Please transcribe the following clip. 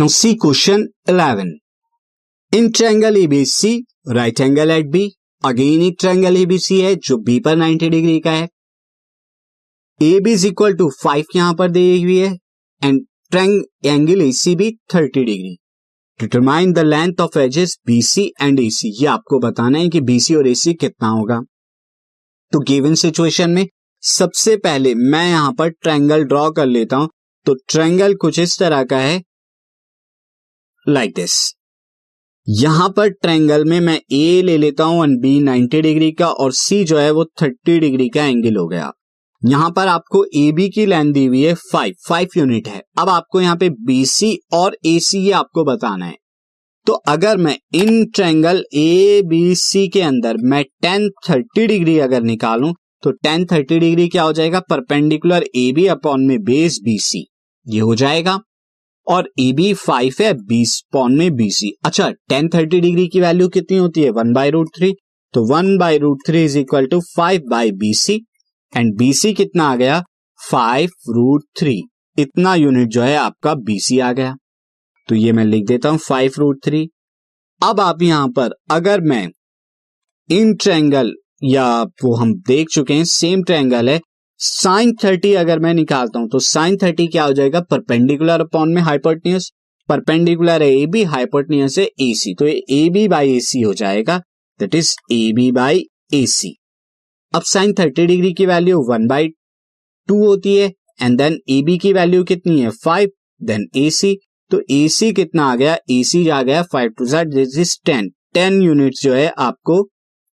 Now see question 11. In triangle ABC, right angle at B. Again एक triangle ABC है जो B पर 90 degree का है A B is equal to five यहाँ पर दी हुई है and triangle A C B thirty degree determine the length of edges BC and AC ये आपको बताना है कि बीसी और एसी कितना होगा तो गिवन सिचुएशन में सबसे पहले मैं यहाँ पर ट्रायंगल ड्रॉ कर लेता हूँ तो ट्रायंगल कुछ इस तरह का है लाइक दिस यहाँ पर ट्रायंगल में मैं ए ले लेता हूँ एंड बी 90 डिग्री का और सी जो है वो 30 डिग्री का एंगल हो गया। यहाँ पर आपको ए बी की लेंथ दी हुई है फाइव फाइव यूनिट है। अब आपको यहाँ पे बी सी और ए सी ये आपको बताना है। तो अगर मैं in triangle A B C के अंदर मैं टेन थर्टी डिग्री अगर निकालूं तो टेन थर्टी डिग्री क्या हो जाएगा? परपेंडिकुलर ए बी अपॉन में बेस बी सी ये हो जाएगा। और ए बी फाइव है बीस पॉन में बी सी अच्छा टेन थर्टी डिग्री की वैल्यू कितनी होती है? वन बाई रूट थ्री तो one by root three is equal to five by B C and B C कितना आ गया? फाइव रूट थ्री इतना यूनिट जो है आपका बी सी आ गया। तो ये मैं लिख देता हूँ फाइव रूट थ्री अब आप यहाँ पर, अगर मैं इन ट्रैंगल या वो हम देख चुके हैं सेम ट्रैंगल है साइन थर्टी अगर मैं निकालता हूँ तो साइन थर्टी क्या हो जाएगा? परपेंडिकुलर अपॉन में हाइपोटनियस, परपेंडिकुलर है ए बी, हाइपोटनियस है ए सी। तो ए बी बाई ए सी हो जाएगा। That is A B by A C. अब साइन थर्टी डिग्री की वैल्यू वन बाई टू होती है एंड देन ए बी की वैल्यू कितनी है? फाइव। Then A C. तो ए सी कितना आ गया? ए सी आ गया five two Z this is ten. Ten unit जो है आपको